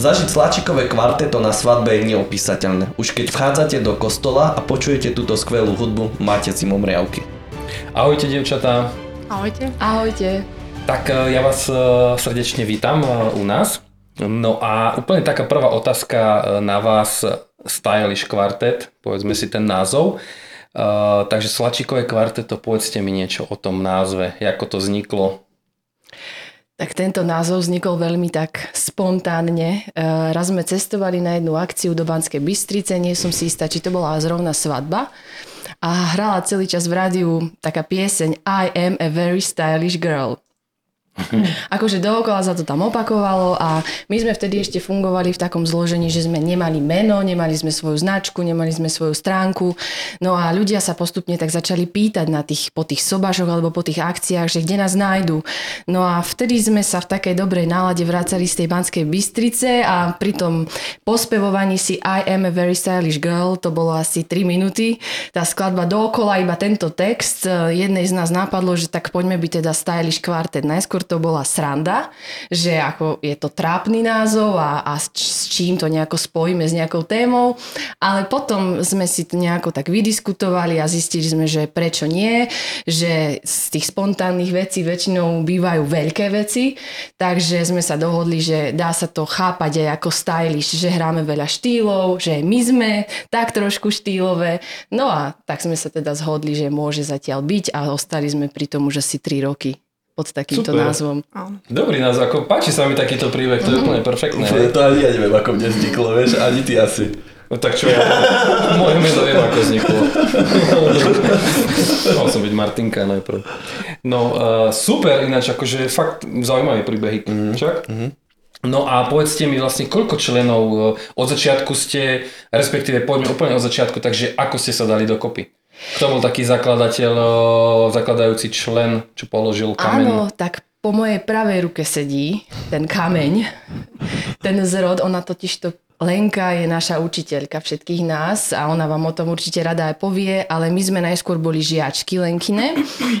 Zažiť slačikové kvarteto na svadbe je neopísateľné. Už keď vchádzate do kostola a počujete túto skvelú hudbu, máte si momriavky. Ahojte, devčatá. Ahojte. Ahojte. Tak e, ja vás e, srdečne vítam e, u nás. No a úplne taká prvá otázka na vás, Stylish Quartet, povedzme si ten názov. Uh, takže Slačikové kvarteto, povedzte mi niečo o tom názve, ako to vzniklo. Tak tento názov vznikol veľmi tak spontánne. Raz sme cestovali na jednu akciu do Banskej Bystrice, nie som si istá, či to bola zrovna svadba. A hrala celý čas v rádiu taká pieseň I am a very stylish girl. akože dookola sa to tam opakovalo a my sme vtedy ešte fungovali v takom zložení, že sme nemali meno, nemali sme svoju značku, nemali sme svoju stránku. No a ľudia sa postupne tak začali pýtať na tých, po tých sobašoch alebo po tých akciách, že kde nás nájdu. No a vtedy sme sa v takej dobrej nálade vracali z tej Banskej Bystrice a pri tom pospevovaní si I am a very stylish girl, to bolo asi 3 minúty. Tá skladba dookola, iba tento text. Jednej z nás napadlo, že tak poďme byť teda stylish kvartet. Najskôr to bola sranda, že ako je to trápny názov a, a s čím to nejako spojíme s nejakou témou, ale potom sme si to nejako tak vydiskutovali a zistili sme, že prečo nie, že z tých spontánnych vecí väčšinou bývajú veľké veci, takže sme sa dohodli, že dá sa to chápať aj ako stylish, že hráme veľa štýlov, že my sme tak trošku štýlové, no a tak sme sa teda zhodli, že môže zatiaľ byť a ostali sme pri tomu, že si 3 roky pod takýmto Super. názvom. Dobrý názov, ako páči sa mi takýto príbeh, to je mhm. úplne perfektné. Úplne to ani ja neviem, ako mne vzniklo, vieš, ani ty asi. No tak čo ja, moje meno viem, ako vzniklo. Mal som byť Martinka najprv. No uh, super, ináč akože fakt zaujímavé príbehy, mm. však? Mm-hmm. No a povedzte mi vlastne, koľko členov e, od začiatku ste, respektíve poďme úplne od začiatku, takže ako ste sa dali dokopy? Kto bol taký zakladateľ, zakladajúci člen, čo položil kameň? Áno, tak po mojej pravej ruke sedí ten kameň, ten zrod, ona totiž to Lenka je naša učiteľka všetkých nás a ona vám o tom určite rada aj povie, ale my sme najskôr boli žiačky Lenkine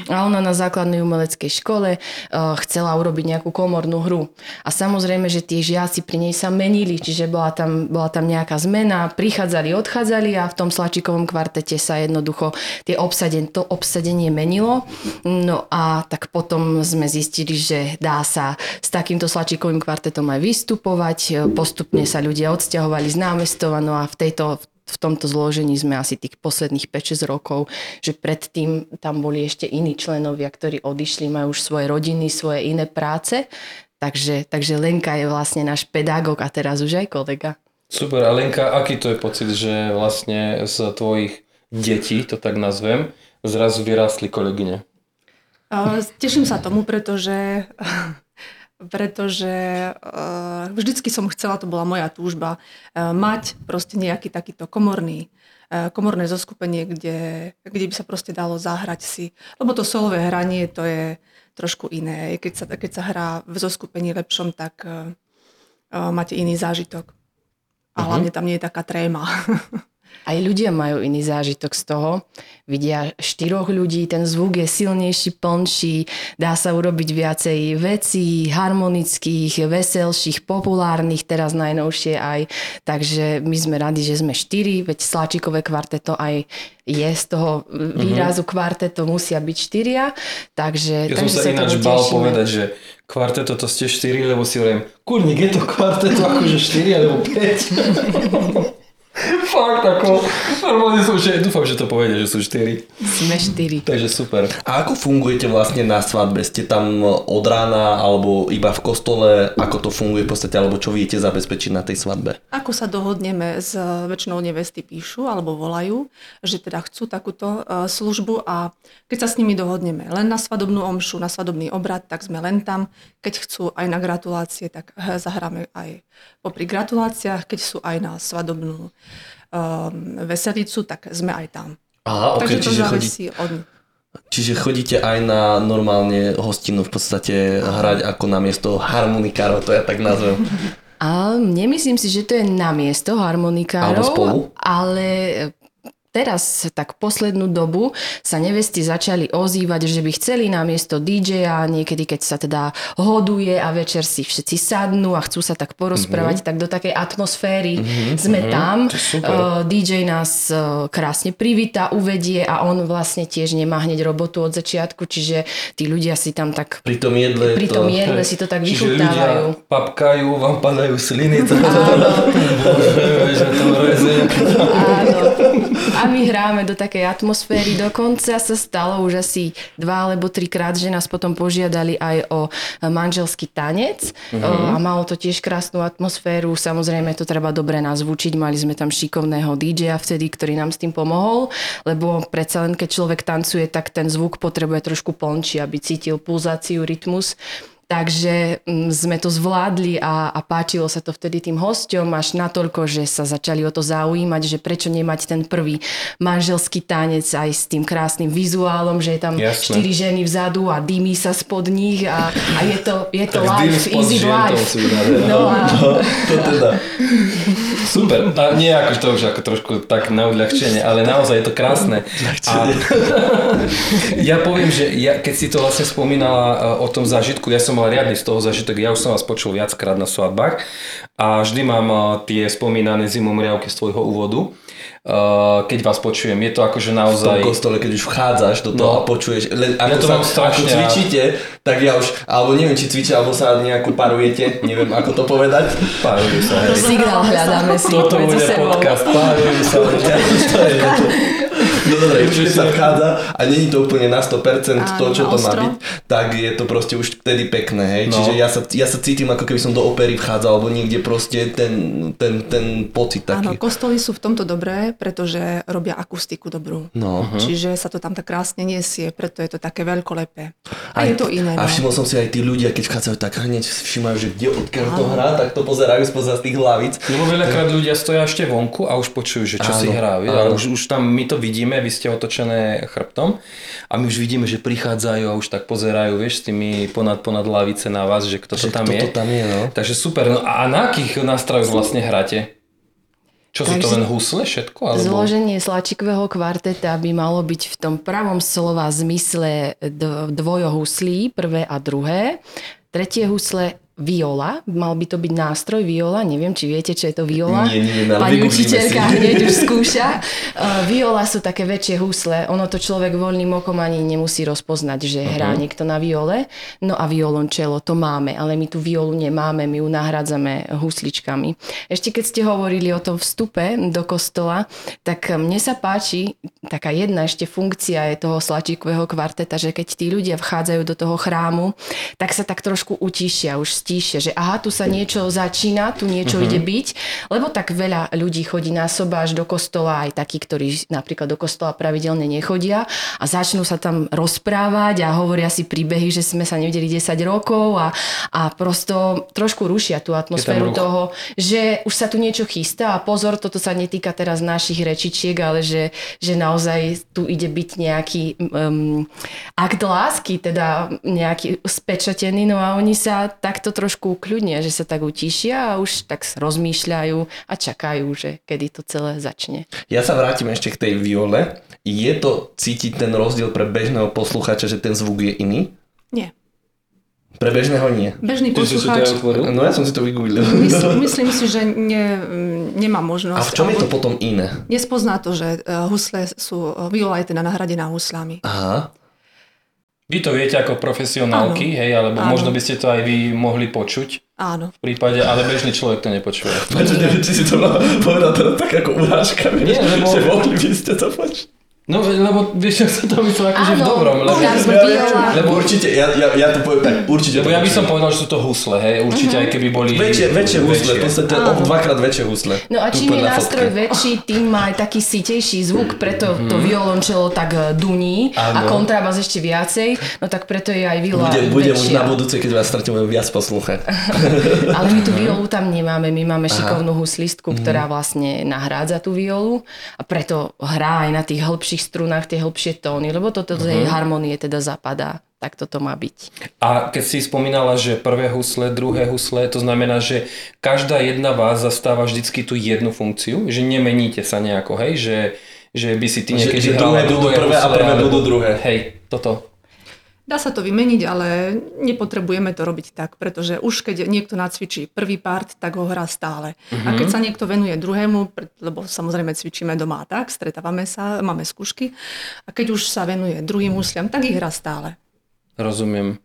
a ona na základnej umeleckej škole uh, chcela urobiť nejakú komornú hru. A samozrejme, že tie žiaci pri nej sa menili, čiže bola tam, bola tam nejaká zmena, prichádzali, odchádzali a v tom Slačikovom kvartete sa jednoducho tie obsaden, to obsadenie menilo. No a tak potom sme zistili, že dá sa s takýmto Slačikovým kvartetom aj vystupovať, postupne sa ľudia odsťahovali odsťahovali z námestova, no a v tejto v tomto zložení sme asi tých posledných 5-6 rokov, že predtým tam boli ešte iní členovia, ktorí odišli, majú už svoje rodiny, svoje iné práce. Takže, takže Lenka je vlastne náš pedagóg a teraz už aj kolega. Super, a Lenka, aký to je pocit, že vlastne z tvojich detí, to tak nazvem, zrazu vyrástli kolegyne? Teším sa tomu, pretože pretože uh, vždycky som chcela, to bola moja túžba, uh, mať proste nejaký takýto komorný, uh, komorné zoskupenie, kde, kde by sa proste dalo zahrať si. Lebo to solové hranie, to je trošku iné. Keď sa, keď sa hrá v zoskupení lepšom, tak uh, máte iný zážitok. A uh-huh. hlavne tam nie je taká tréma. Aj ľudia majú iný zážitok z toho. Vidia štyroch ľudí, ten zvuk je silnejší, plnší, dá sa urobiť viacej vecí, harmonických, veselších, populárnych, teraz najnovšie aj. Takže my sme radi, že sme štyri, veď Sláčikové kvarteto aj je z toho výrazu uh-huh. kvarteto musia byť štyria. Takže, ja takže som sa, sa ináč bál povedať, že kvarteto to ste štyri, lebo si hovorím, kurník, je to kvarteto akože štyri alebo 5. Fakt, ako, normálne som, že dúfam, že to povede, že sú štyri. Sme štyri. Takže super. A ako fungujete vlastne na svadbe? Ste tam od rána, alebo iba v kostole? Ako to funguje v podstate, alebo čo viete zabezpečiť na tej svadbe? Ako sa dohodneme s väčšinou nevesty píšu, alebo volajú, že teda chcú takúto uh, službu a keď sa s nimi dohodneme len na svadobnú omšu, na svadobný obrad, tak sme len tam. Keď chcú aj na gratulácie, tak uh, zahráme aj popri gratuláciách, keď sú aj na svadobnú um, veselicu, tak sme aj tam. Aha, okay, Takže to závisí chodí... od Čiže chodíte aj na normálne hostinu v podstate hrať ako na miesto harmonikárov, to ja tak nazvem. A nemyslím si, že to je na miesto harmonikárov, ale teraz, tak poslednú dobu, sa nevesti začali ozývať, že by chceli namiesto DJ-a, niekedy keď sa teda hoduje a večer si všetci sadnú a chcú sa tak porozprávať, mm-hmm. tak do takej atmosféry mm-hmm. sme mm-hmm. tam. Uh, DJ nás uh, krásne privíta, uvedie a on vlastne tiež nemá hneď robotu od začiatku, čiže tí ľudia si tam tak... Pri tom jedle, pri tom to... jedle si to tak vychutávajú. papkajú, vám padajú sliny. To... Áno. že to Áno. A my hráme do takej atmosféry. Dokonca sa stalo už asi dva alebo trikrát, že nás potom požiadali aj o manželský tanec. Mm-hmm. A malo to tiež krásnu atmosféru. Samozrejme to treba dobre nazvučiť. Mali sme tam šikovného DJ-a vtedy, ktorý nám s tým pomohol, lebo predsa len keď človek tancuje, tak ten zvuk potrebuje trošku plnčí, aby cítil pulzáciu, rytmus. Takže mm, sme to zvládli a, a páčilo sa to vtedy tým hosťom až natoľko, že sa začali o to zaujímať, že prečo nemať ten prvý manželský tanec aj s tým krásnym vizuálom, že je tam Jasne. štyri ženy vzadu a dýmí sa spod nich a, a je to, je to life, easy life. No, a... no, to teda. Super. A nie ako to už ako trošku tak na odľahčenie, ale naozaj je to krásne. A ja poviem, že ja, keď si to vlastne spomínala e, o tom zážitku, ja som mal riadny z toho zažitok, ja už som vás počul viackrát na svadbách a vždy mám eh, tie spomínané zimomriavky z tvojho úvodu. Uh, keď vás počujem, je to akože naozaj... V tom kostole, keď už vchádzaš do toho no. a počuješ, ako, ja to sa, strašne... ako cvičíte, tak ja už, alebo neviem, či cvičíte, alebo sa nejako parujete, neviem, ako to povedať. Parujú sa. Signál hľadáme si. Toto bude podcast, parujú sa. No dobre, už keď sa vchádza a není to úplne na 100% Áno, to, čo to má byť, tak je to proste už vtedy pekné, hej. No. Čiže ja sa, ja sa cítim ako keby som do opery vchádzal, alebo niekde proste ten, ten, ten pocit taký. Áno, kostoly sú v tomto dobré, pretože robia akustiku dobrú. No. Uh-huh. Čiže sa to tam tak krásne nesie, preto je to také veľkolepé. A aj, je to iné. A no. všimol som si aj tí ľudia, keď vchádzajú, tak hneď všimajú, že kde odkiaľ to hrá, tak to pozerajú spoza z tých hlavíc. Lebo veľakrát ľudia stoja ešte vonku a už počujú, že čo áno, si. A už, už tam my to vidíme, vy ste otočené chrbtom a my už vidíme, že prichádzajú a už tak pozerajú, vieš, s tými ponad, ponad lavice na vás, že kto to že tam je. To tam je no. Takže super. No a na akých nástrojoch vlastne hráte? Čo Takže sú to len husle všetko? Alebo... Zloženie slačikového kvarteta by malo byť v tom pravom slova zmysle dvojohuslí, prvé a druhé. Tretie husle viola, mal by to byť nástroj viola, neviem, či viete, čo je to viola. Nie, Pani učiteľka hneď už skúša. Uh, viola sú také väčšie husle, ono to človek voľným okom ani nemusí rozpoznať, že uh-huh. hrá niekto na viole. No a violončelo, to máme, ale my tú violu nemáme, my ju nahradzame husličkami. Ešte keď ste hovorili o tom vstupe do kostola, tak mne sa páči taká jedna ešte funkcia je toho slačíkového kvarteta, že keď tí ľudia vchádzajú do toho chrámu, tak sa tak trošku utišia, už stíše, že aha, tu sa niečo začína, tu niečo uh-huh. ide byť, lebo tak veľa ľudí chodí na soba až do kostola, aj takí, ktorí napríklad do kostola pravidelne nechodia a začnú sa tam rozprávať a hovoria si príbehy, že sme sa nevideli 10 rokov a, a prosto trošku rušia tú atmosféru toho, že už sa tu niečo chystá a pozor, toto sa netýka teraz našich rečičiek, ale že, že naozaj tu ide byť nejaký um, akt lásky, teda nejaký spečatený, no a oni sa takto trošku kľudne, že sa tak utišia a už tak rozmýšľajú a čakajú, že kedy to celé začne. Ja sa vrátim ešte k tej viole. Je to cítiť ten rozdiel pre bežného posluchača, že ten zvuk je iný? Nie. Pre bežného nie. Bežný poslucháč. No ja som si to vygooglil. Myslím, myslím si, že ne, nemá možnosť. A v čom je to potom iné? Nespozná to, že e, husle sú, viola je teda nahradená huslami. Aha. Vy to viete ako profesionálky, áno. hej, alebo áno. možno by ste to aj vy mohli počuť. Áno. V prípade, ale bežný človek to nepočuje. Prečo neviem, či si to povedal teda tak ako urážka, Nie, lebo... že mohli by ste to počuť. No lebo vieš, ja som to myslel akože v dobrom. Lebo, ja, lebo určite, ja, ja, ja to poviem tak, určite. Lebo ja by som povedal, že sú to husle, hej, určite uh-huh. aj keby boli... Väčšie, väčšie husle, v podstate o dvakrát väčšie husle. No a čím je nástroj väčší, tým má aj taký sitejší zvuk, preto uh-huh. to violončelo tak e, duní a kontrabas ešte viacej, no tak preto je aj viola Bude, bude už na budúce, keď vás stretneme viac poslúchať. Ale my tú violu tam nemáme, my máme Aha. šikovnú huslistku, ktorá vlastne nahrádza tú violu a preto hrá aj na tých hĺbších strunách tie lepšie tóny, lebo toto uh-huh. tej harmonie teda zapadá. Tak toto má byť. A keď si spomínala, že prvé husle, druhé husle, to znamená, že každá jedna vás zastáva vždycky tú jednu funkciu, že nemeníte sa nejako, hej, že že by si ty Že, niekedy že druhé hrala budú druhé prvé a prvé budú druhé. Hej, toto. Dá sa to vymeniť, ale nepotrebujeme to robiť tak, pretože už keď niekto nacvičí prvý part, tak ho hrá stále. Uh-huh. A keď sa niekto venuje druhému, lebo samozrejme cvičíme doma a tak, stretávame sa, máme skúšky, a keď už sa venuje druhým husliam, tak ich hrá stále. Rozumiem.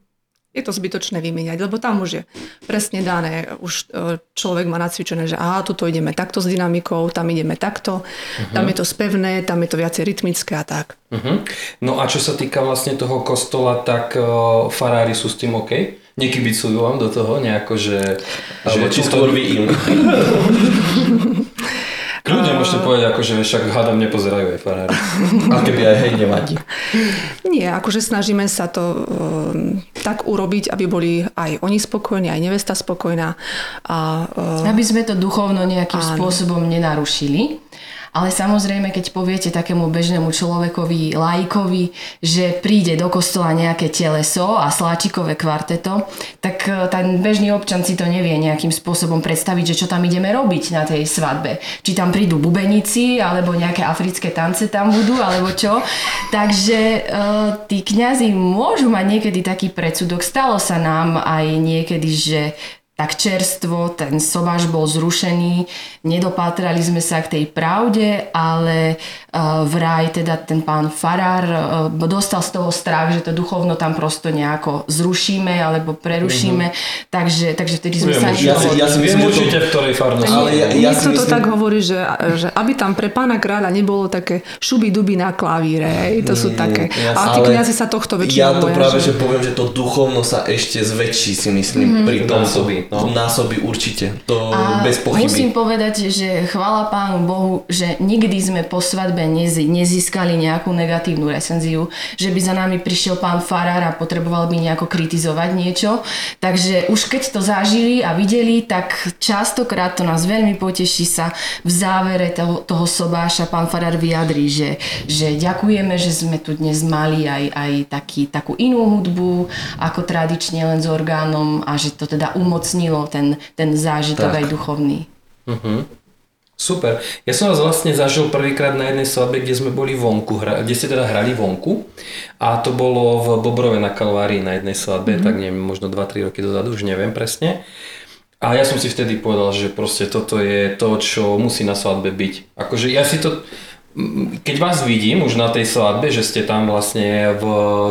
Je to zbytočné vymieňať, lebo tam už je presne dané, už e, človek má nacvičené, že aha, tuto ideme takto s dynamikou, tam ideme takto, uh-huh. tam je to spevné, tam je to viacej rytmické a tak. Uh-huh. No a čo sa týka vlastne toho kostola, tak uh, farári sú s tým OK? Nekybicujú vám do toho nejako, že... Alebo či skôr vy im. Kľudne môžete povedať, ako, že však hádam nepozerajú aj farári. A keby aj hej, nevadí. Nie, akože snažíme sa to um, tak urobiť, aby boli aj oni spokojní, aj nevesta spokojná. A, uh, Aby sme to duchovno nejakým Áno. spôsobom nenarušili. Ale samozrejme, keď poviete takému bežnému človekovi, laikovi, že príde do kostola nejaké teleso a sláčikové kvarteto, tak e, ten bežný občan si to nevie nejakým spôsobom predstaviť, že čo tam ideme robiť na tej svadbe. Či tam prídu bubenici, alebo nejaké africké tance tam budú, alebo čo. Takže e, tí kňazi môžu mať niekedy taký predsudok. Stalo sa nám aj niekedy, že tak čerstvo, ten sobáš bol zrušený, nedopátrali sme sa k tej pravde, ale vraj teda ten pán Farár uh, dostal z toho strach, že to duchovno tam prosto nejako zrušíme alebo prerušíme, mm-hmm. takže, takže vtedy sme Viem sa Ja si- ja si viem myslím, že to- určite, v ktorej farnosti. Ale ja- Niekto si to myslím- tak hovorí, že, že aby tam pre pána kráľa nebolo také šuby-duby na klavíre, hej, to sú také. A tí Ale kniazy sa tohto väčšinou Ja to boja, práve, že... že poviem, že to duchovno sa ešte zväčší, si myslím, mm-hmm. pri tom Násobí, no. násobí určite. To A bez pochyby. musím povedať, že chvála Pánu Bohu, že nikdy sme po svadbe nezi- nezískali nejakú negatívnu recenziu, že by za nami prišiel pán Farár a potreboval by nejako kritizovať niečo. Takže už keď to zažili a videli, tak častokrát to nás veľmi poteší sa v závere toho, toho sobáša pán Farár vyjadrí, že, že ďakujeme, že sme tu dnes mali aj, aj taký, takú inú hudbu ako tradične len s orgánom a že to teda umocnilo ten, ten zážitok Tak. aj duchovný. Super. Ja som vás vlastne zažil prvýkrát na jednej svadbe, kde sme boli vonku, hra, kde ste teda hrali vonku a to bolo v Bobrove na Kalvárii na jednej svadbe, mm-hmm. tak neviem, možno 2-3 roky dozadu, už neviem presne. A ja som si vtedy povedal, že proste toto je to, čo musí na svadbe byť. Akože ja si to, m, keď vás vidím už na tej svadbe, že ste tam vlastne v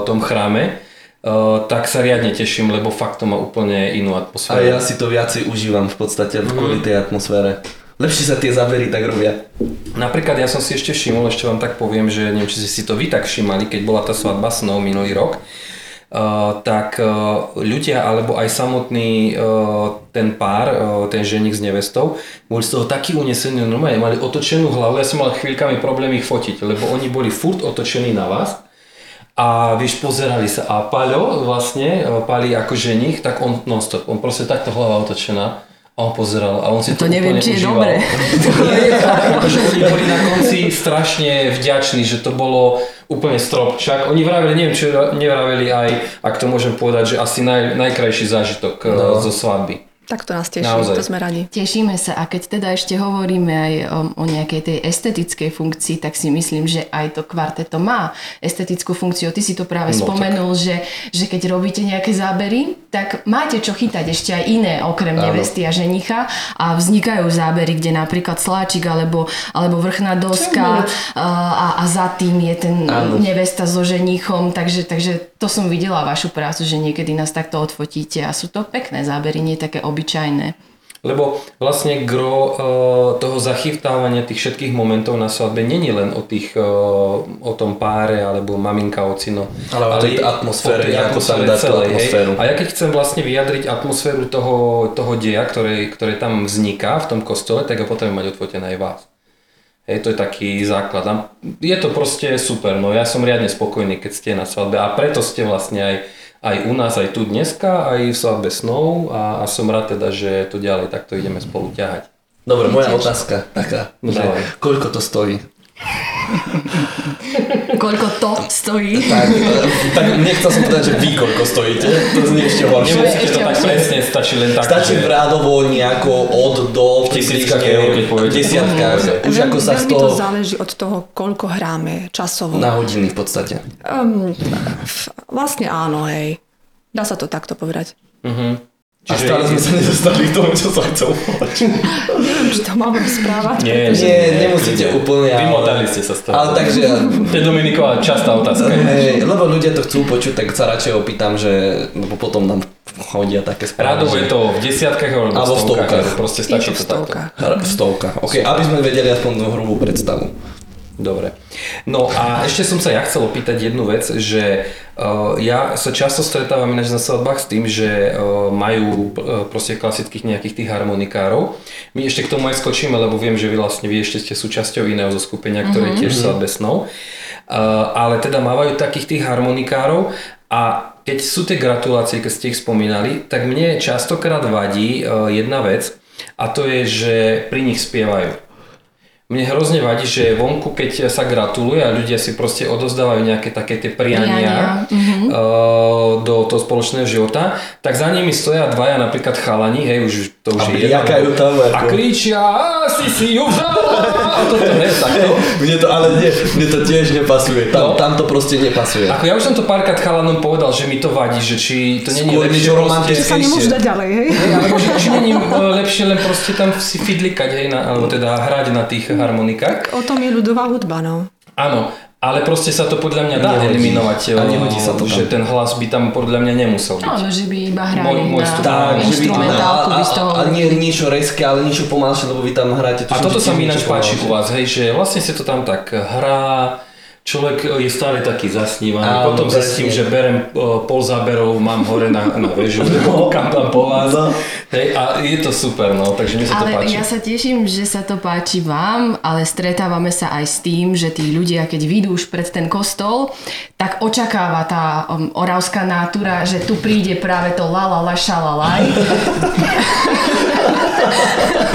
tom chráme, Uh, tak sa riadne teším, lebo fakt to má úplne inú A atmosféru. ja si to viacej užívam v podstate kvôli tej atmosfére. Lepšie sa tie zábery tak robia. Napríklad ja som si ešte všimol, ešte vám tak poviem, že neviem, či ste si to vy tak všimali, keď bola tá svadba snov minulý rok, uh, tak uh, ľudia alebo aj samotný uh, ten pár, uh, ten ženich s nevestou, boli z toho takí unesení, normálne mali otočenú hlavu, ja som mal chvíľkami problém ich fotiť, lebo oni boli furt otočení na vás a vieš, pozerali sa. A Paľo vlastne, uh, Pali ako ženich, tak on non-stop, on proste takto hlava otočená on pozeral a on si to, To neviem, úplne či je užíval. dobré. akože oni boli na konci strašne vďační, že to bolo úplne strop. Však oni vraveli, neviem, čo nevraveli aj, ak to môžem povedať, že asi naj, najkrajší zážitok no. zo svadby. Tak to nás teší, Naozaj. to sme radi. Tešíme sa a keď teda ešte hovoríme aj o, o nejakej tej estetickej funkcii, tak si myslím, že aj to kvarteto má estetickú funkciu. Ty si to práve No, spomenul, že, že keď robíte nejaké zábery, tak máte čo chytať ešte aj iné okrem Áno. nevesty a ženicha a vznikajú zábery, kde napríklad sláčik alebo, alebo vrchná doska a, a za tým je ten Áno. nevesta so ženichom, takže, takže to som videla vašu prácu, že niekedy nás takto odfotíte a sú to pekné zábery, nie také obyčajné. Lebo vlastne gro uh, toho zachytávania tých všetkých momentov na svadbe není len o, tých, uh, o tom páre alebo maminka, ocino. Ale o tej je- atmosfére, o tej nejako tam dať tú celej, hej. atmosféru. A ja keď chcem vlastne vyjadriť atmosféru toho, toho deja, ktoré, ktoré tam vzniká v tom kostole, tak ja potrebujem mať odfotené aj vás. Hej, to je taký základ. A je to proste super, no ja som riadne spokojný, keď ste na svadbe a preto ste vlastne aj, aj u nás, aj tu dneska, aj v svadbe snov a, a som rád teda, že to ďalej takto ideme spolu ťahať. Dobre, moja otázka taká, No že koľko to stojí? Koľko to stojí? Tak, tak nechcel som povedať, že vy koľko stojíte, to znie ešte horšie. Nemusíte to tak presne, stačí len tak, Stačí že- rádovo nejako od do V tisíckach eur, keď poviete. desiatkách. Už ako sa z toho to záleží od toho, koľko hráme časovo. na hodiny v podstate. Um, vlastne áno, hej. Dá sa to takto povedať. A stále sme sa nedostali k tomu, čo som chcel povedať. Neviem, či to mám rozprávať. Nie, pretože- Nie, nemusíte úplne. ale- Vymotali ste sa z toho. Ale takže, To je Dominiková častá otázka. hej, lebo ľudia to chcú počuť, tak sa radšej opýtam, že, lebo potom nám chodia také správy. Rádov je to v desiatkách alebo v Alebo v stovkách. stovkách. ale Proste stačí to takto. stovkách. V stovkách, ok, aby sme vedeli aspoň hrubú predstavu. Dobre. No a ešte som sa ja chcel opýtať jednu vec, že uh, ja sa často stretávam ináč na svadbách s tým, že uh, majú uh, proste klasických nejakých tých harmonikárov. My ešte k tomu aj skočíme, lebo viem, že vy vlastne vy ešte ste súčasťou iného zo skupenia, ktoré je tiež svadbe snov. Uh, ale teda mávajú takých tých harmonikárov a keď sú tie gratulácie, keď ste ich spomínali, tak mne častokrát vadí uh, jedna vec a to je, že pri nich spievajú. Mne hrozne vadí, že vonku, keď sa gratuluje a ľudia si proste odozdávajú nejaké také tie priania, Priania, mhm. Uh, do toho spoločného života, tak za nimi stoja dvaja napríklad chalani, hej, už to už A je bliakajú tam a kričia, a si si ju a toto, hej, takto. Mne to, ale nie, mne to tiež nepasuje. Tam, No. tam to proste nepasuje. Ako ja už som to párkrát chalanom povedal, že mi to vadí, že či to nie je Skôr lepšie romantické. Že sa nemôžu dať ďalej, hej? Alebo že, či není e, lepšie len proste tam si fidlikať, hej, na, alebo teda hrať na tých harmonikách. O tom je ľudová hudba, no. Áno, ale proste sa to podľa mňa dá Nehodí. eliminovať, A eh, nehodí sa to tam. že ten hlas by tam podľa mňa nemusel byť. Áno, že by iba hrali Môj- môj na Tak, že vy, instrumentálku a, by z toho... a, a nie niečo reské, ale niečo pomalšie, lebo vy tam hráte. A tuším, toto sa mi ináč páči u vás, hej, že vlastne si to tam tak hrá, človek je stále taký zasnívaný, Áno, potom zistím, že berem uh, pol záberov, mám hore na, na väžu, kúkam tam po vás. No. Hej, a je to super, no, takže mne sa to Ale páči. ja sa teším, že sa to páči vám, ale stretávame sa aj s tým, že tí ľudia, keď vyjdú už pred ten kostol, tak očakáva tá um, oravská nátura, že tu príde práve to la la la šalalaj.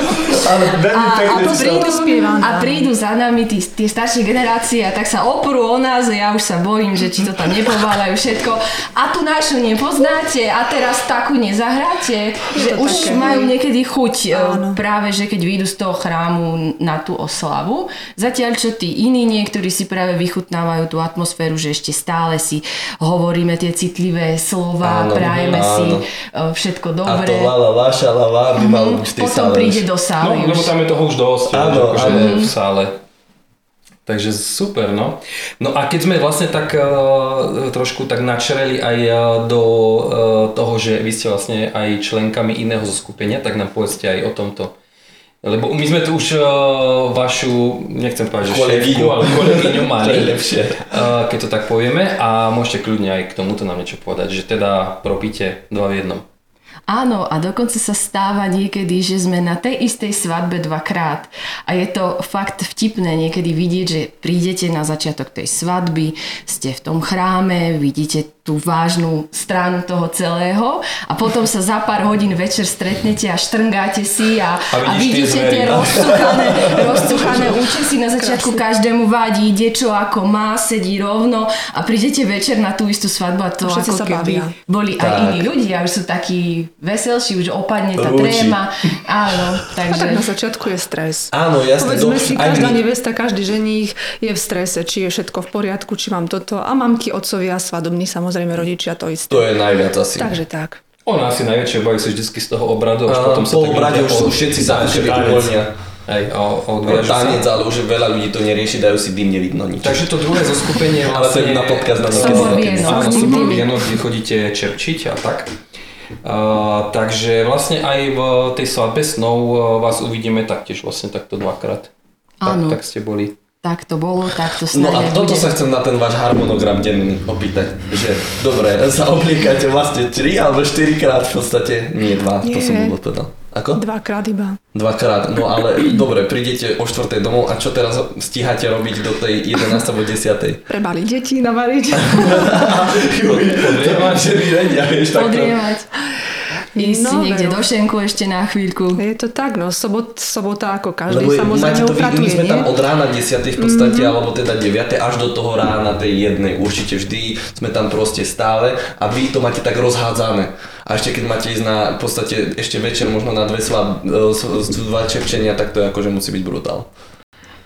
Ale veľmi A, a, pekne si prídu, a prídu za nami tí, tie staršie generácie a tak sa oprú o nás a ja už sa bojím, že či to tam nepováľajú všetko. A tu našu nepoznáte a teraz takú nezahráte. Že to už také, majú niekedy chuť e, Áno. práve, že keď vyjdu z toho chrámu na tú oslavu. Zatiaľ, čo tí iní niektorí si práve vychutnávajú tú atmosféru, že ešte stále si hovoríme tie citlivé slova, Áno, prajeme áno. si e, všetko A to dobre. la la la šalala by malo byť v tej. Potom sále príde do No, sály lebo tam je toho už dosť, Áno, akože áno. v sále. Takže super, no. No a keď sme vlastne tak uh, trošku tak načreli aj uh, do uh, toho, že vy ste vlastne aj členkami iného zoskupenia, tak nám povedzte aj o tomto. Lebo my sme tu už uh, vašu, nechcem povedať, že Kolegyňu. ale kolegyňu To mali. je lepšie. Uh, keď to tak povieme a môžete kľudne aj k tomuto nám niečo povedať, že teda robíte dva v jednom. Áno, a dokonca sa stáva niekedy, že sme na tej istej svadbe dvakrát. A je to fakt vtipné niekedy vidieť, že prídete na začiatok tej svadby, ste v tom chráme, vidíte tú vážnu stranu toho celého a potom sa za pár hodín večer stretnete a štrngáte si a, A a vidíš tie vidíte tie rozcuchané, rozcuchané účesy. Na začiatku každému vadí, ide čo ako má, sedí rovno a prídete večer na tú istú svadbu a to Všetci ako sa keby bavia. boli aj Tak. iní ľudia, už sú takí veselší, už opadne tá Rúči. tréma. Áno, A tak na takže... začiatku je stres. Áno, jasne. Povedzme do- si, aj každá my- nevesta, každý ženích je v strese, či je všetko v poriadku, či mám toto. A mamky, otcovia, svadobní, samozrejme rodičia, to isté. To je najviac asi. Takže tak. Ona asi najväčšie baví sa vždy z toho obradu, až Áno, potom sa po tak obrade ľudia už sú všetci tanec. uvoľnia. Hej, a a odviažu sa. Tanec, ale už veľa ľudí to nerieši, dajú si dým, nevidno nič. Takže to druhé zoskupenie Ale to je vlastne... na podcast na Sobor ne- Vienok, kde chodíte čerčiť a tak. Uh, takže vlastne aj v tej svadbe snov uh, vás uvidíme taktiež vlastne takto dvakrát. Áno. Tak, tak ste boli. Tak to bolo, tak to No a toto bude. sa chcem na ten váš harmonogram denný opýtať, že dobre, sa obliekate vlastne 3 alebo 4 krát v podstate, nie 2, to som povedal. Ako? Dvakrát iba. Dvakrát, no ale dobre, prídete o 4 domov a čo teraz stíhate robiť do tej 11 alebo 10? Prebali deti, navariť. Podrievať. Podrievať. Ísť No, niekde veru. do šenku ešte na chvíľku. Je to tak, no sobot, sobota ako každý Lebo je- samozrejme máte to, upratuje, my sme nie? tam od rána 10 v podstate, alebo teda 9 až do toho rána tej jednej, určite vždy sme tam proste stále a vy to máte tak rozhádzané. A ešte keď máte ísť na v podstate ešte večer možno na dve svab, e, dva čepčenia, tak to je akože musí byť brutál.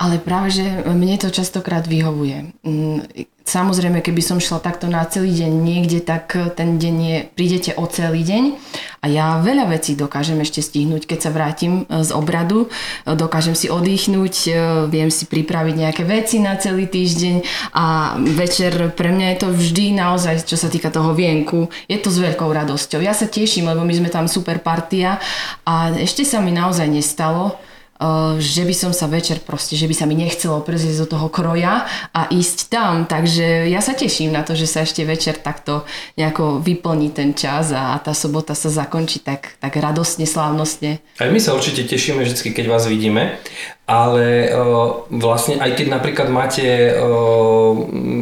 Ale práve, že mne to častokrát vyhovuje. Mm, Samozrejme, keby som šla takto na celý deň niekde, tak ten deň je, prídete o celý deň a ja veľa vecí dokážem ešte stihnúť, keď sa vrátim e, z obradu. E, Dokážem si oddychnúť, e, viem si pripraviť nejaké veci na celý týždeň a večer pre mňa je to vždy naozaj, čo sa týka toho vienku, je to s veľkou radosťou. Ja sa teším, lebo my sme tam super partia a ešte sa mi naozaj nestalo, že by som sa večer proste, že by sa mi nechcelo prezieť do toho kroja a ísť tam. Takže ja sa teším na to, že sa ešte večer takto nejako vyplní ten čas a, tá sobota sa zakončí tak, tak radostne, slávnostne. Aj my sa určite tešíme vždy, keď vás vidíme, ale uh, vlastne aj keď napríklad máte uh,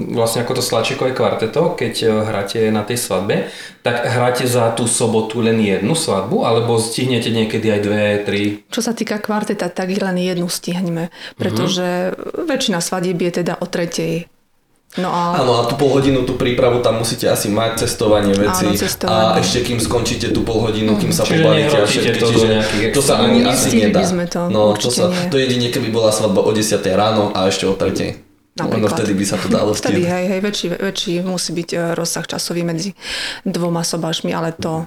vlastne ako to slačikové kvarteto, keď uh, hráte na tej svadbe, tak hráte za tú sobotu len jednu svadbu, alebo stihnete niekedy aj dve, tri? Čo sa týka kvarteta, tak len jednu stihneme, pretože väčšina svadieb je teda o tretej. No a Áno, a tú pol hodinu, tú prípravu tam musíte asi mať, cestovanie veci Áno, cestovanie. a ešte kým skončíte tú pol hodinu, kým sa pobavíte a všetky, to čiže to sa ani asi nedá. by sme to, no, to, sa, nie. to jedine, keby bola svadba o 10 ráno a ešte o 3. Ono Napríklad. vtedy by sa to dalo Vtedy, hej, hej, väčší, väčší musí byť e, rozsah časový medzi dvoma sobášmi, ale to,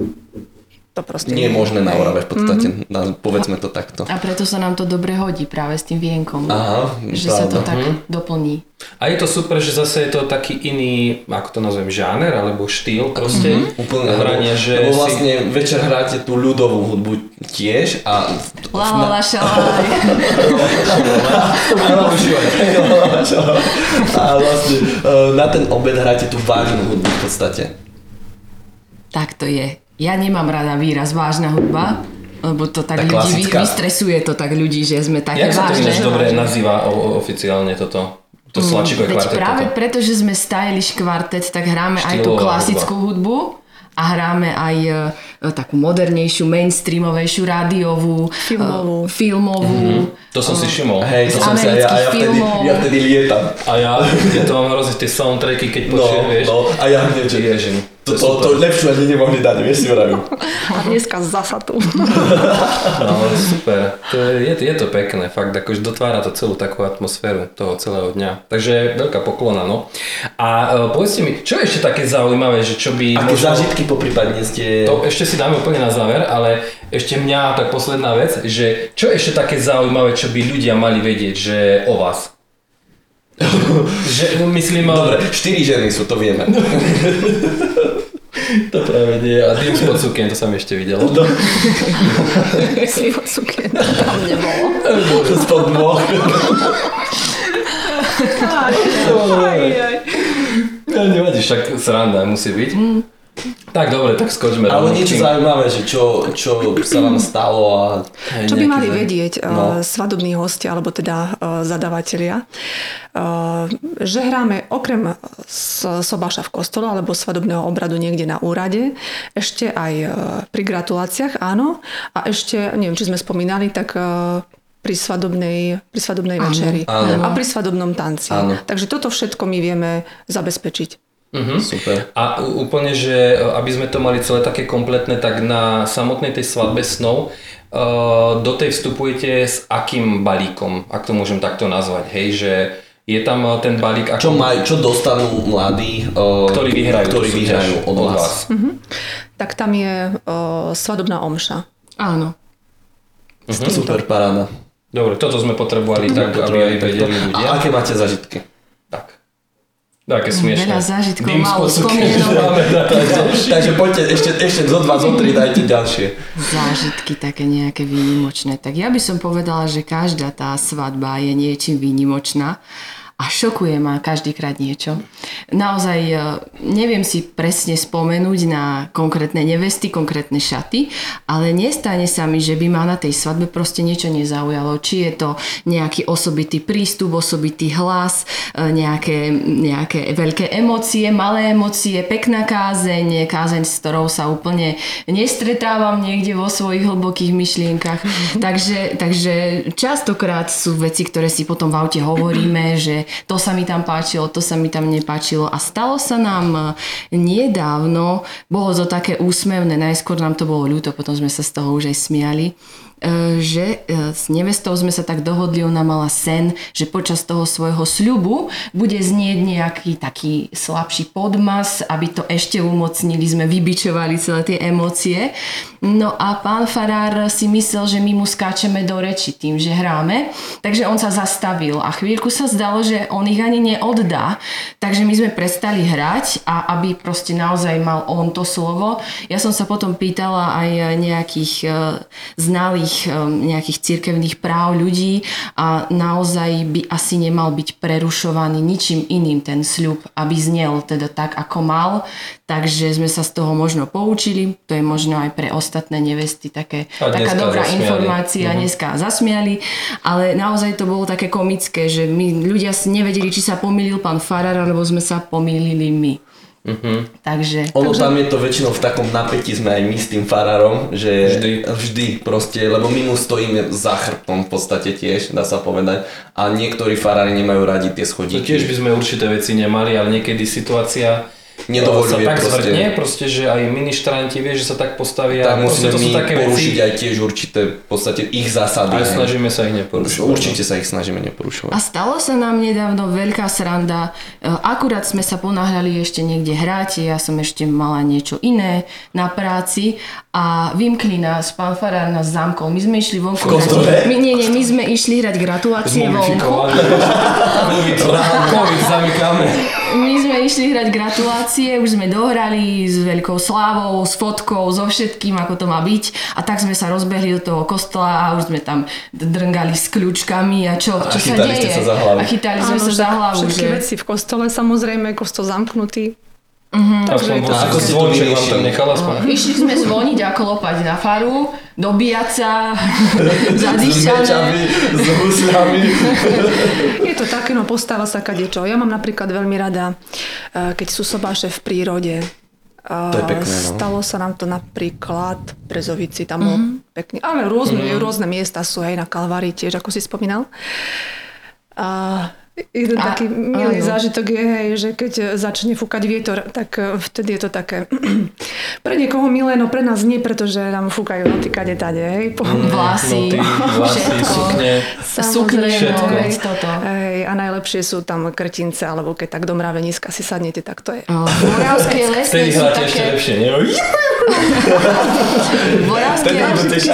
to proste Nie je možné na. Orave v podstate, na, povedzme to takto. A preto sa nám to dobre hodí práve s tým vienkom. Aha, že sa to pravda. tak doplní. A je to super, že zase je to taký iný, ako to nazvem, žáner alebo štýl proste Úplne, hrania, lebo, že lebo si- vlastne večer hráte tú ľudovú hudbu tiež a La la la a vlastne e, na ten obed hráte tú vážnu hudbu v podstate. Tak to je. Ja nemám rada výraz vážna hudba, lebo to tak Tá ľudí klasická. vystresuje to tak ľudí, že sme také Jak sa to vážne. ináč dobre nazýva o, o, oficiálne toto? To slačikové Veď práve preto, že sme stylish kvartet, tak hráme aj tú Štýlová klasickú hudbu a hráme aj e, takú modernejšiu, mainstreamovejšiu, rádiovú, Filmovú. e, filmovú. To som si všimol. Hej, to som si, a ja, a ja, vtedy, filmov. ja vtedy lietam. A ja, ja to mám hrozne tie soundtracky, keď No, počujem, vieš. no, a ja hneď, že Ježiš, to, to, to lepšiu ani nemohli dať, vieš si vravím. A dneska zasa tu. No, ale super. To je, je, je to pekné, fakt, akože dotvára to celú takú atmosféru toho celého dňa. Takže veľká poklona, no. A uh, povedzte mi, čo je ešte také zaujímavé, že čo by Aké zážitky poprípadne ste... To ešte si dáme úplne na záver, ale ešte mňa tak posledná vec, že čo je ešte také zaujímavé, čo by ľudia mali vedieť, že o vás? Že, myslím, Dobre, štyri ženy sú, to vieme. to práve nie, a tým spod sukien, to som ešte videl. Spod sukien tam nebolo. Spod nôh. Ja, nevadí, však sranda musí byť. Tak dobre, tak skočme. Ale niečo zaujímavé, že čo, čo sa vám stalo a... Čo by mali za- vedieť No. no. svadobní hostia, alebo teda uh, zadavatelia, uh, že hráme okrem s- sobáša v kostole alebo svadobného obradu niekde na úrade, ešte aj uh, pri gratuláciách, áno, a ešte, neviem, či sme spomínali, tak uh, pri svadobnej, pri svadobnej Áno. večeri Áno. a pri svadobnom tanci. Áno. Takže toto všetko my vieme zabezpečiť. Mhm. Super. A úplne, že e, aby sme to mali celé také kompletné, tak na samotnej tej svadbe snov uh, do tej vstupujete s akým balíkom, ak to môžem takto nazvať, hej, že je tam e, ten balík ako... Čo, maj, čo dostanú mladí, uh, Ktorí vyhrajú ktorí vyhrajú od, vás. Tak tam je uh, svadobná omša. Áno. Super paráda. Dobre, toto sme potrebovali tak, aby aj vedeli ľudia. A aké máte zažitky? Také smiešne. Veľa zážitkov, Dým málo. Takže poďte, ešte, ešte zo dva, zo tri dajte ďalšie. Zážitky také nejaké výnimočné. Tak ja by som povedala, že každá tá svadba je niečím výnimočná. A šokuje ma každýkrát niečo. Naozaj e, neviem si presne spomenúť na konkrétne nevesty, konkrétne šaty, ale nestane sa mi, že by ma na tej svadbe proste niečo nezaujalo. Či je to nejaký osobitý prístup, osobitý hlas, e, nejaké, nejaké veľké emócie, malé emócie, pekná kázeň, kázeň, s ktorou sa úplne nestretávam niekde vo svojich hlbokých myšlienkach. takže, takže častokrát sú veci, ktoré si potom v aute hovoríme, že to sa mi tam páčilo, to sa mi tam nepáčilo. A stalo sa nám e, nedávno, bolo to také úsmevné, najskôr nám to bolo ľúto, potom sme sa z toho už aj smiali, že e, s nevestou sme sa tak dohodli, ona mala sen, že počas toho svojho sľubu bude znieť nejaký taký slabší podmas, aby to ešte umocnili, sme vybičovali celé tie emócie. No a pán Farár si myslel, že my mu skáčeme do reči tým, že hráme, takže on sa zastavil a chvíľku sa zdalo, že on ich ani neoddá, takže my sme prestali hrať a aby proste naozaj mal on to slovo. Ja som sa potom pýtala aj nejakých e, znalých nejakých, um, nejakých cirkevných práv ľudí a naozaj by asi nemal byť prerušovaný ničím iným ten sľub, aby znel teda tak, ako mal. Takže sme sa z toho možno poučili, to je možno aj pre ostatné nevesty také, taká dobrá zasmiali. informácia, uh-huh. dneska zasmiali, ale naozaj to bolo také komické, že my ľudia nevedeli, či sa pomýlil pán Farar, alebo sme sa pomýlili my. Uh-huh. Takže, ono takže... tam je to väčšinou v takom napätí sme aj my s tým farárom, že vždy, vždy proste, lebo my mu stojíme za chrbtom v podstate tiež, dá sa povedať. A niektorí farári nemajú radi tie schodíky. To tiež by sme určité veci nemali, ale niekedy situácia nedovoluje sa tak proste. zvrtne, proste, že aj ministranti vie, že sa tak postavia. Tak musíme to my také porušiť veci. aj tiež určité v podstate ich zásady. A snažíme sa ich neporušovať. Určite sa ich snažíme neporušovať. A stalo sa nám nedávno veľká sranda. E, akurát sme sa ponáhľali ešte niekde hrať, ja som ešte mala niečo iné na práci a vymkli nás, pán Farár nás zamkol. My sme išli vonku. V my, nie, nie, my sme išli hrať gratulácie vonku. COVID zamykáme. My sme išli hrať gratulácie, už sme dohrali s veľkou slávou, s fotkou, so všetkým, ako to má byť. A tak sme sa rozbehli do toho kostola a už sme tam drngali s kľúčkami a čo, čo a sa deje. Sa za hlavu. A chytali sme Áno, sa za hlavu. Všetky že... veci v kostole samozrejme, kostol zamknutý. Uh-huh. Takže to ako ste to vám tam nechala spať? Uh, išli sme zvoniť a klopať na faru, dobíjať sa, zadýšané. S husľami. Je to také, no postáva sa kadečo. Ja mám napríklad veľmi rada, eh, keď sú sobáše v prírode. To je pekné, no. Stalo sa nám to napríklad v Brezovici, tam mm-hmm. pekný, ale rôzne, mm-hmm. rôzne miesta sú aj na Kalvárii tiež, ako si spomínal. A Jeden a, taký milý áno. zážitok je, hej, že keď začne fúkať vietor, tak e, vtedy je to také pre niekoho milé, no pre nás nie, pretože nám fúkajú noty kade tade, hej. Po... Mm, vlasy, vlasy sukne, sukne, všetko. Toto. Hej, a najlepšie sú tam krtince, alebo keď tak do mraveniska si sadnete, tak to je. Oh, Moravské lesné sú také... ešte lepšie, nie? Moravské lesné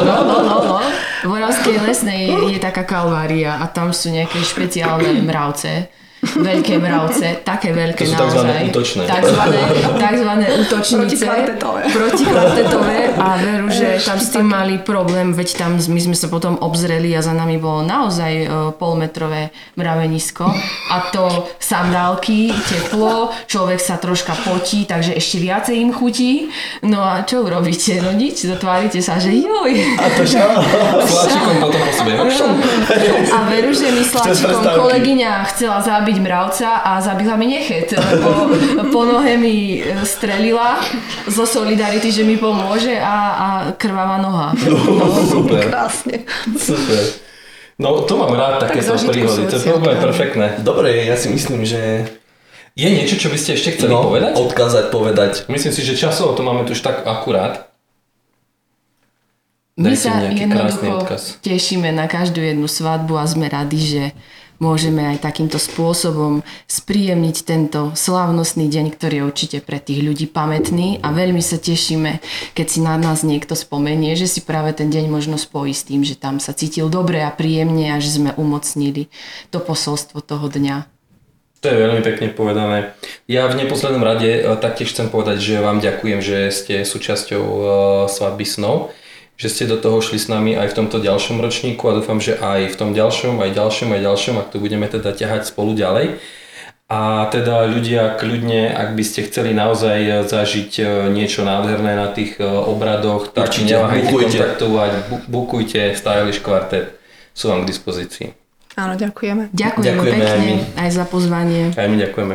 No, no, no, no. V Moravskej lesnej je, je taká kalvária a tam sú nejaké špeciálne mravce veľké mravce, také veľké to sú naozaj. Takzvané útočné. Takzvané, takzvané útočnice. Protikvartetové. Protikvartetové a veru, že tam s tým mali problém, veď tam my sme sa potom obzreli a za nami bolo naozaj e, polmetrové mravenisko a to sandálky, teplo, človek sa troška potí, takže ešte viacej im chutí. No a čo urobíte? No nič, zatvárite sa, že joj. A to čo? Sláčikom potom po sebe. A veru, že mi sláčikom kolegyňa chcela zabiť zabiť mravca a zabila mi nechet, lebo po nohe mi strelila zo solidarity, že mi pomôže a, a krvavá noha. No, no, super. Krásne. Super. No to mám rád takéto príhody, to je úplne perfektné. Dobre, ja si myslím, že je niečo, čo by ste ešte chceli no, povedať? odkázať, povedať. Myslím si, že časovo to máme tu už tak akurát. My sa jednoducho tešíme na každú jednu svadbu a sme radi, že môžeme aj takýmto spôsobom spríjemniť tento slávnostný deň, ktorý je určite pre tých ľudí pamätný a veľmi sa tešíme, keď si na nás niekto spomenie, že si práve ten deň možno spojí s tým, že tam sa cítil dobre a príjemne a že sme umocnili to posolstvo toho dňa. To je veľmi pekne povedané. Ja v neposlednom rade eh, taktiež chcem povedať, že vám ďakujem, že ste súčasťou eh, svadby snov že ste do toho šli s nami aj v tomto ďalšom ročníku a dúfam, že aj v tom ďalšom, aj ďalšom, aj ďalšom, ak to budeme teda ťahať spolu ďalej. A teda ľudia, kľudne, ak by ste chceli naozaj zažiť e, niečo nádherné na tých e, obradoch, tak Určite, neváhajte bukujte. kontaktovať, bu- bukujte Stylish Quartet, sú vám k dispozícii. Áno, ďakujeme. Ďakujeme, Ďakujeme aj pekne my. aj za pozvanie. Aj my ďakujeme.